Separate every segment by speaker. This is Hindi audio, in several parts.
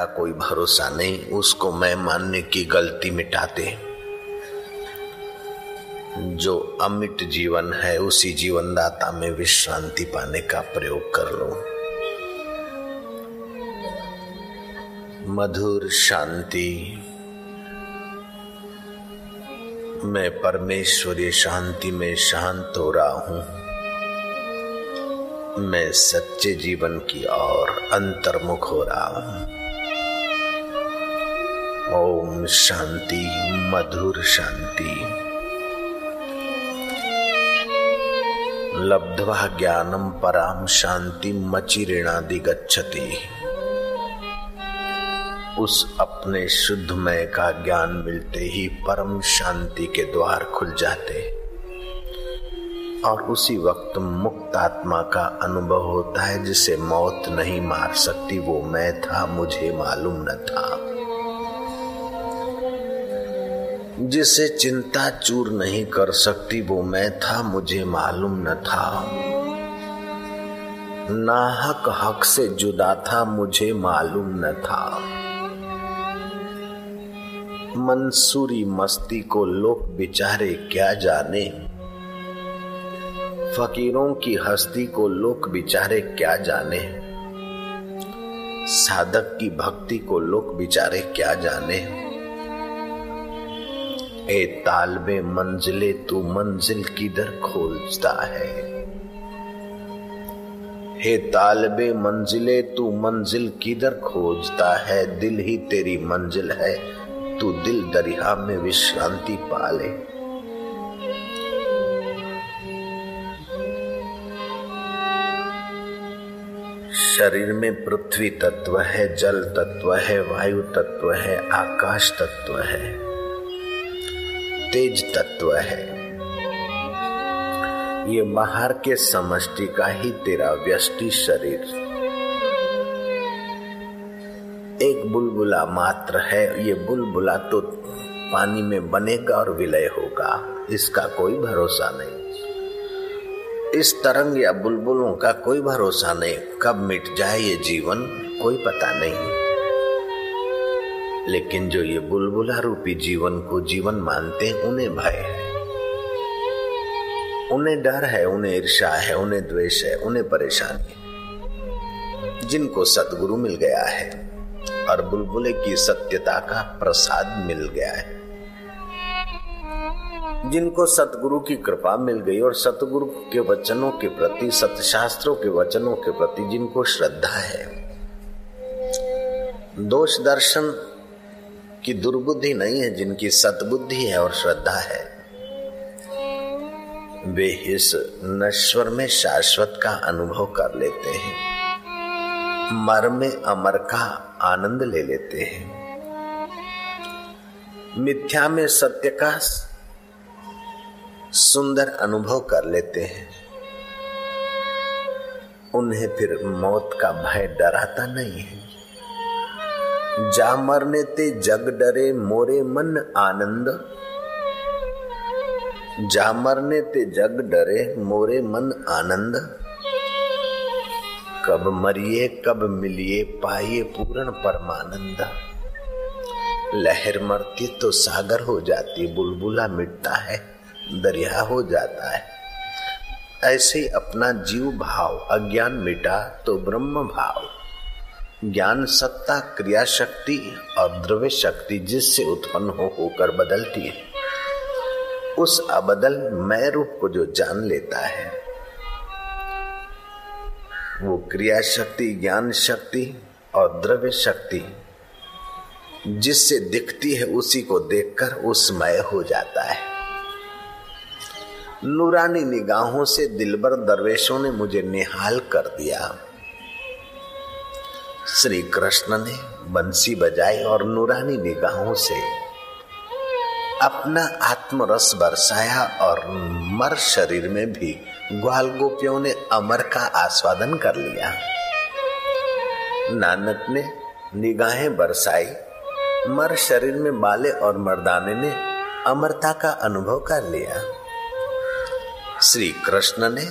Speaker 1: का कोई भरोसा नहीं, उसको मैं मानने की गलती मिटाते। जो अमिट जीवन है, उसी जीवनदाता में विश्रांति पाने का प्रयोग कर लो। मधुर शांति। मैं परमेश्वरी शांति में शांत हो रहा हूँ। मैं सच्चे जीवन की ओर अंतर्मुख हो रहा हूँ। ओम शांति, मधुर शांति। लब्ध्वा ज्ञानम पराम शांति मचिरेणादि गच्छति उस अपने शुद्ध मय का ज्ञान मिलते ही परम शांति के द्वार खुल जाते। और उसी वक्त मुक्त आत्मा का अनुभव होता है जिसे मौत नहीं मार सकती, वो मैं था, मुझे मालूम न था। जिसे चिंता चूर नहीं कर सकती, वो मैं था, मुझे मालूम न था। नाहक हक से जुदा था, मुझे मालूम न था। मंसूरी मस्ती को लोग बिचारे क्या जाने। फकीरों की हस्ती को लोग बिचारे क्या जाने। साधक की भक्ति को लोग बिचारे क्या जाने। ए तालबे मंजिले, तू मंजिल किधर खोजता है? हे तालबे मंजिले, तू मंजिल किधर खोजता है? दिल ही तेरी मंजिल है, तू दिल दरिया में विश्रांति पाले। शरीर में पृथ्वी तत्व है, जल तत्व है, वायु तत्व है, आकाश तत्व है। तेज तत्व है। ये बाहर के समष्टि का ही तेरा व्यष्टि शरीर। एक बुलबुला मात्र है, ये बुलबुला तो पानी में बनेगा और विलय होगा, इसका कोई भरोसा नहीं। इस तरंग या बुलबुलों का कोई भरोसा नहीं, कब मिट जाए ये जीवन, कोई पता नहीं। लेकिन जो ये बुलबुला रूपी जीवन को जीवन मानते हैं, उन्हें भय है। उन्हें डर है, उन्हें ईर्षा है, उन्हें द्वेष है, उन्हें परेशानी है। जिनको सतगुरु मिल गया है और बुलबुले की सत्यता का प्रसाद मिल गया है। जिनको सतगुरु की कृपा मिल गई और सतगुरु के वचनों के प्रति, सतशास्त्रों के वचनों के प्रति जिनको श्रद्धा है। दोष दर्शन की दुर्बुद्धि नहीं है, जिनकी सतबुद्धि है और श्रद्धा है। वे इस नश्वर में शाश्वत का अनुभव कर लेते हैं। मर में अमर का आनंद ले लेते हैं। मिथ्या में सत्य का सुंदर अनुभव कर लेते हैं। उन्हें फिर मौत का भय डराता नहीं है। जा मरने ते जग डरे मोरे मन आनंद। जा मरने ते जग डरे मोरे मन आनंद। कब मरिए, कब मिलिए पाइए पूर्ण परमानंद। लहर मरती तो सागर हो जाती, बुलबुला मिटता है, दरिया हो जाता है। ऐसे अपना जीव भाव, अज्ञान मिटा तो ब्रह्म भाव। ज्ञान सत्ता क्रिया शक्ति और द्रव्य शक्ति जिससे उत्पन्न हो, होकर बदलती है। उस अबदल मैं रूप को जो जान लेता है, वो क्रिया शक्ति ज्ञान शक्ति और द्रव्य शक्ति जिससे दिखती है, उसी को देखकर उसमय हो जाता है। नूरानी निगाहों से दिलबर दरवेशों ने मुझे निहाल कर दिया। श्री कृष्ण ने बंसी बजाई और नूरानी निगाहों से अपना आत्मरस बरसाया और मर शरीर में भी ग्वाल गोपियों ने अमर का आस्वादन कर लिया। नानक ने निगाहें बरसाई, मर शरीर में बाले और मर्दाने ने अमरता का अनुभव कर लिया। श्री कृष्ण ने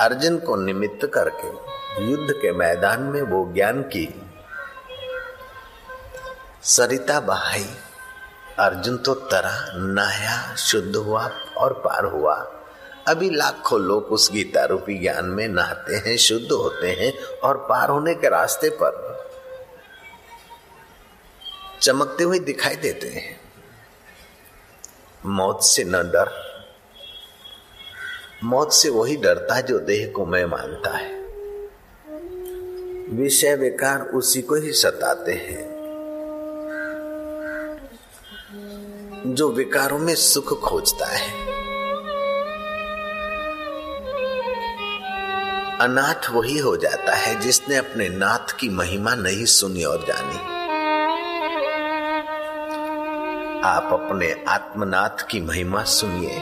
Speaker 1: अर्जुन को निमित्त करके युद्ध के मैदान में वो ज्ञान की सरिता बहाई। अर्जुन तो तरा नहाया शुद्ध हुआ और पार हुआ। अभी लाखों लोग उस गीता रूपी ज्ञान में नहाते हैं, शुद्ध होते हैं और पार होने के रास्ते पर चमकते हुए दिखाई देते हैं। मौत से न डर। मौत से वही डरता है जो देह को मैं मानता है। विषय विकार उसी को ही सताते हैं। जो विकारों में सुख खोजता है। अनाथ वही हो जाता है जिसने अपने नाथ की महिमा नहीं सुनी और जानी। आप अपने आत्मनाथ की महिमा सुनिए,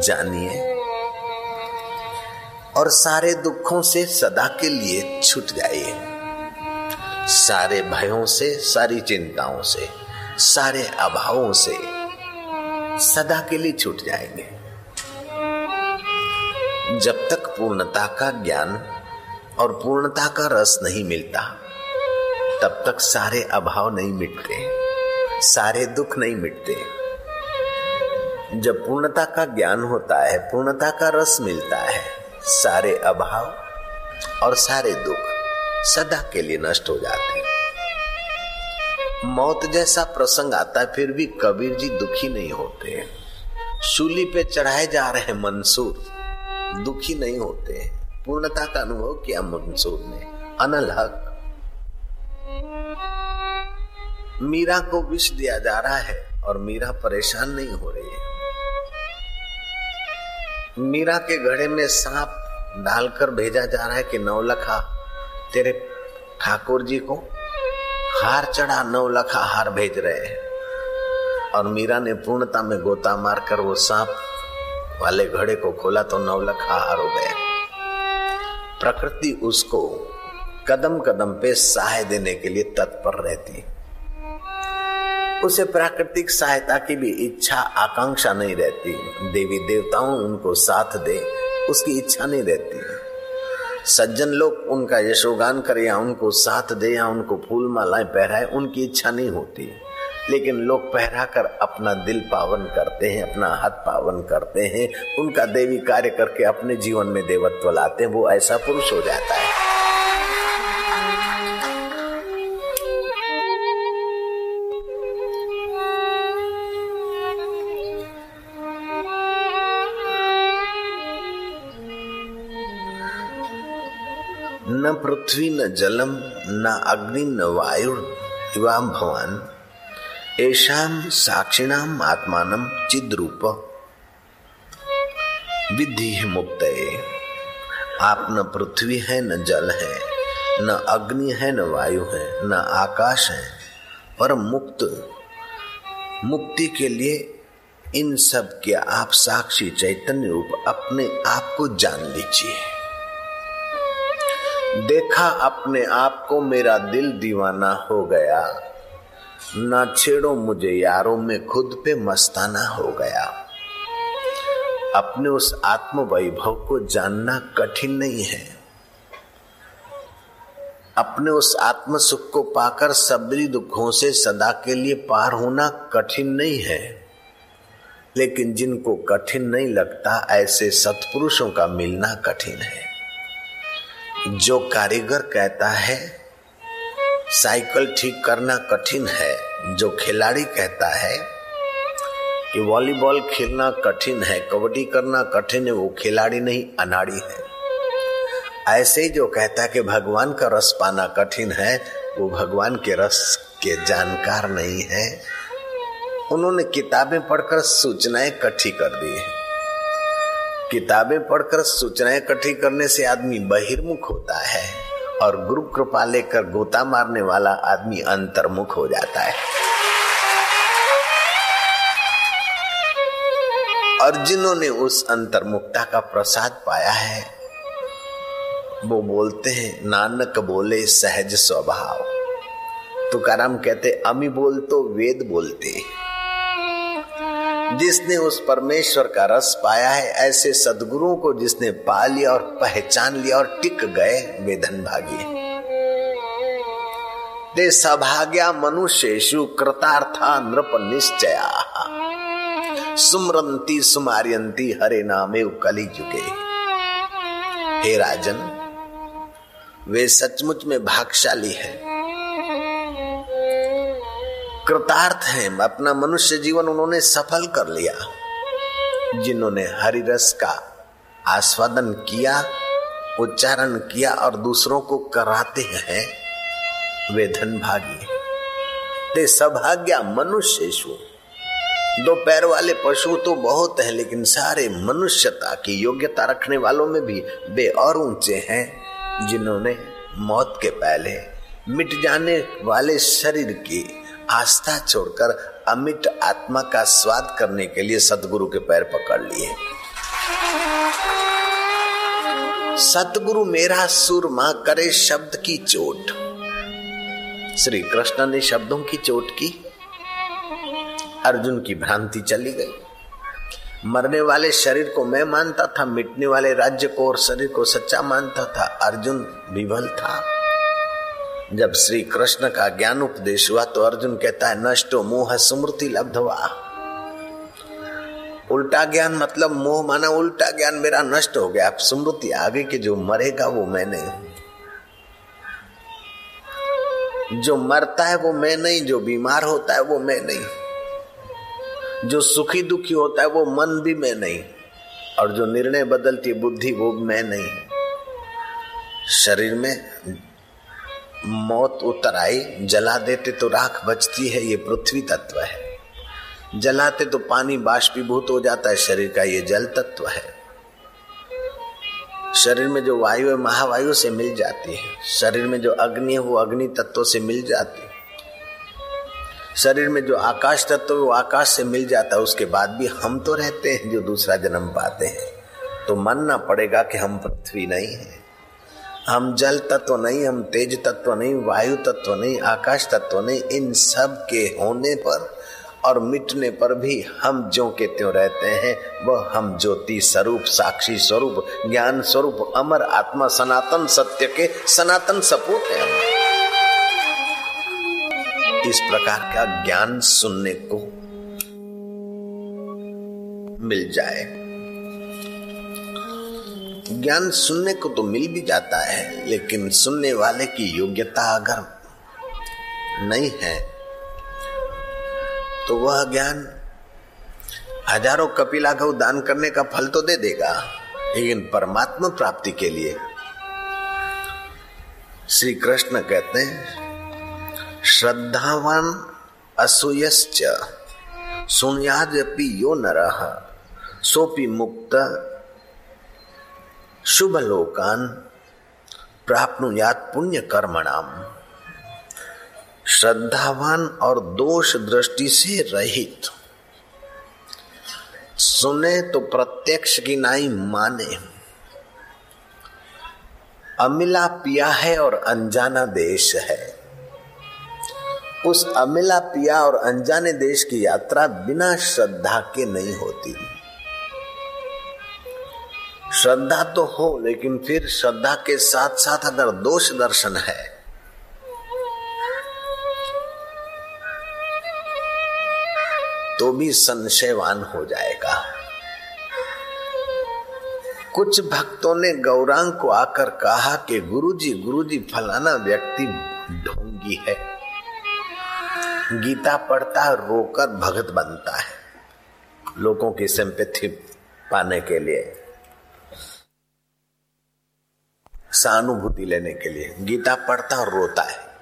Speaker 1: जानिए। और सारे दुखों से सदा के लिए छूट जाइए। सारे भयों से, सारी चिंताओं से, सारे अभावों से सदा के लिए छूट जाएँगे। जब तक पूर्णता का ज्ञान और पूर्णता का रस नहीं मिलता, तब तक सारे अभाव नहीं मिटते, सारे दुख नहीं मिटते। जब पूर्णता का ज्ञान होता है, पूर्णता का रस मिलता है सारे अभाव और सारे दुख सदा के लिए नष्ट हो जाते हैं। मौत जैसा प्रसंग आता है, फिर भी कबीर जी दुखी नहीं होते हैं। शूली पे चढ़ाए जा रहे हैं मंसूर, दुखी नहीं होते हैं। पूर्णता का अनुभव किया मंसूर ने, अनल हक। मीरा को विष दिया जा रहा है और मीरा परेशान नहीं हो रही है। मीरा के घड़े में सांप डालकर भेजा जा रहा है कि नवलखा तेरे ठाकुर जी को हार चढ़ा नवलखा हार भेज रहे हैं। और मीरा ने पूर्णता में गोता मारकर वो सांप वाले घड़े को खोला तो नवलखा हार हो गया। प्रकृति उसको कदम कदम पे सहाय देने के लिए तत्पर रहती। उसे प्राकृतिक सहायता की भी इच्छा, आकांक्षा नहीं रहती। देवी देवताओं उनको साथ दे, उसकी इच्छा नहीं रहती। सज्जन लोग उनका यशोगान करे या उनको साथ दे या उनको फूल मालाएँ पहराए, उनकी इच्छा नहीं होती। लेकिन लोग पहरा कर अपना दिल पावन करते हैं, अपना हाथ पावन करते हैं। उनका देवी कार्य करके अपने जीवन में देवत्व लाते हैं, वो ऐसा पुरुष हो जाता है। न पृथ्वी न जलम, न अग्नि न वायु इवाम भवान। ऐशाम साक्षिणाम आत्मानम चिद रूप विधि मुक्त आप न पृथ्वी है, न जल है, न अग्नि है, न वायु है, न आकाश है। पर मुक्त, मुक्ति के लिए इन सब के आप साक्षी चैतन्य रूप अपने आप को जान लीजिए। देखा अपने आप को मेरा दिल दीवाना हो गया। ना छेड़ो मुझे यारों में खुद पे मस्ताना हो गया। अपने उस आत्म वैभव को जानना कठिन नहीं है। अपने उस आत्म सुख को पाकर सबरी दुखों से सदा के लिए पार होना कठिन नहीं है। लेकिन जिनको कठिन नहीं लगता, ऐसे सत्पुरुषों का मिलना कठिन है। जो कारीगर कहता है, साइकिल ठीक करना कठिन है। जो खिलाड़ी कहता है कि वॉलीबॉल खेलना कठिन है, कबड्डी करना कठिन है, वो खिलाड़ी नहीं, अनाड़ी है। ऐसे जो कहता है कि भगवान का रस पाना कठिन है, वो भगवान के रस के जानकार नहीं है। उन्होंने किताबें पढ़कर सूचनाएँ इकट्ठी कर दी है। किताबें पढ़कर सूचनाएँ इकट्ठी करने से आदमी बहिर्मुख होता है और गुरु कृपा लेकर गोता मारने वाला आदमी अंतर्मुख हो जाता है। और जिन्होंने उस अंतर्मुखता का प्रसाद पाया है, वो बोलते हैं, नानक बोले सहज स्वभाव। तुकाराम कहते, अमी बोल तो वेद बोलते। जिसने उस परमेश्वर का रस पाया है, ऐसे सदगुरुओं को जिसने पा लिया और पहचान लिया और टिक गए, वे धन भागी ते सभाग्या मनुष्येषु कृतार्था नृप निश्चया। सुमरंती सुमारियंती हरे नामे कली चुके हे राजन, वे सचमुच में भागशाली है। कृतार्थ हैं। अपना मनुष्य जीवन उन्होंने सफल कर लिया। जिन्होंने हरि रस का आस्वादन किया, उच्चारण किया और दूसरों को कराते हैं, वे धन भागी ते सभाग्या मनुष्य दो पैर वाले पशु तो बहुत है, लेकिन सारे मनुष्यता की योग्यता रखने वालों में भी वे और ऊँचे हैं, जिन्होंने मौत के पहले मिट जाने वाले शरीर की आस्था छोड़कर अमिट आत्मा का स्वाद करने के लिए सदगुरु के पैर पकड़ लिए। सतगुरु मेरा सुरमा करे शब्द की चोट। श्री कृष्ण ने शब्दों की चोट की। अर्जुन की भ्रांति चली गई। मरने वाले शरीर को मैं मानता था, मिटने वाले राज्य को और शरीर को सच्चा मानता था। अर्जुन विवल था। जब श्री कृष्ण का ज्ञान उपदेश हुआ तो अर्जुन कहता है, नष्टो मोह स्मृति लब्धवा। उल्टा ज्ञान मतलब मोह माना उल्टा ज्ञान मेरा नष्ट हो गया स्मृति आगे के जो मरेगा वो मैं नहीं जो मरता है वो मैं नहीं, जो बीमार होता है वो मैं नहीं। जो सुखी दुखी होता है वो मन भी मैं नहीं। और जो निर्णय बदलती बुद्धि वो मैं नहीं। शरीर में मौत उतर आई जला देते तो राख बचती है, ये पृथ्वी तत्व है। जलाते तो पानी बाष्पीभूत हो जाता है, शरीर का ये जल तत्व है। शरीर में जो वायु है, महावायु से मिल जाती है। शरीर में जो अग्नि है, वो अग्नि तत्व से मिल जाती है। शरीर में जो आकाश तत्व है, वो आकाश से मिल जाता है। उसके बाद भी हम तो रहते हैं, जो दूसरा जन्म पाते हैं। तो मानना पड़ेगा कि हम पृथ्वी नहीं है। हम जल तत्व नहीं, हम तेज तत्व नहीं, वायु तत्व नहीं, आकाश तत्व नहीं, इन सब के होने पर और मिटने पर भी हम जो के त्यों रहते हैं, वह हम ज्योति स्वरूप, साक्षी स्वरूप, ज्ञान स्वरूप, अमर आत्मा, सनातन सत्य के सनातन सपूत हैं इस प्रकार का ज्ञान सुनने को मिल जाए। ज्ञान सुनने को तो मिल भी जाता है, लेकिन सुनने वाले की योग्यता अगर नहीं है तो वह ज्ञान हज़ारों कपिला गौ दान करने का फल तो दे देगा, लेकिन परमात्मा प्राप्ति के लिए। श्री कृष्ण कहते हैं, श्रद्धावान असूयश्च सुनयादपि यो नर सोपि मुक्त शुभ लोकान प्राप्नुयात पुण्य कर्मणाम श्रद्धावान और दोष दृष्टि से रहित। सुने तो प्रत्यक्ष की नाई माने। अमिला पिया है और अनजाना देश है। उस अमिला पिया और अनजाने देश की यात्रा बिना श्रद्धा के नहीं होती। श्रद्धा तो हो, लेकिन फिर श्रद्धा के साथ साथ अगर दोष दर्शन है। तो भी संशयवान हो जाएगा। कुछ भक्तों ने गौरांग को आकर कहा कि गुरुजी गुरुजी, फलाना व्यक्ति ढोंगी है। गीता पढ़ता रोकर भगत बनता है, लोगों की सिंपैथी पाने के लिए। सहानुभूति लेने के लिए। गीता पढ़ता और रोता है।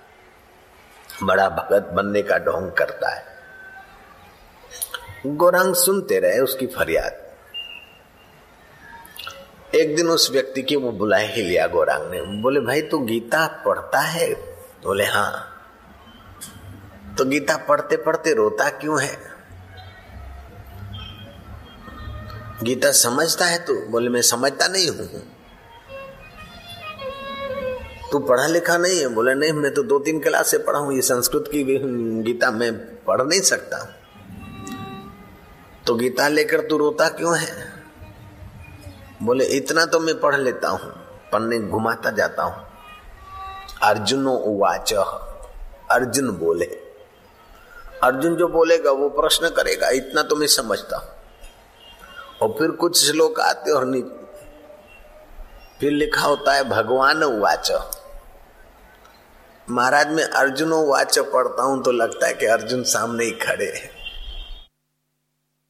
Speaker 1: बड़ा भगत बनने का ढोंग करता है। गौरांग सुनते रहे उसकी फरियाद। एक दिन उस व्यक्ति की वो बुलाए ही लिया गौरांग ने। बोले, भाई, तू गीता पढ़ता है? बोले हाँ। तो गीता पढ़ते पढ़ते रोता क्यों है? गीता समझता है तू? बोले, मैं समझता नहीं हूँ। तू पढ़ा लिखा नहीं है? बोले, नहीं, मैं तो दो तीन क्लास से पढ़ा हूँ, ये संस्कृत की गीता मैं पढ़ नहीं सकता। तो गीता लेकर तू रोता क्यों है? बोले, इतना तो मैं पढ़ लेता हूँ, पढ़ने घुमाता जाता हूँ। अर्जुनो उवाच, अर्जुन बोले। अर्जुन जो बोलेगा, वो प्रश्न करेगा, इतना तो मैं समझता हूँ। और फिर कुछ श्लोक आते और फिर लिखा होता है, भगवान वाच महाराज, मैं अर्जुनो वाच पढ़ता हूँ तो लगता है कि अर्जुन सामने ही खड़े हैं।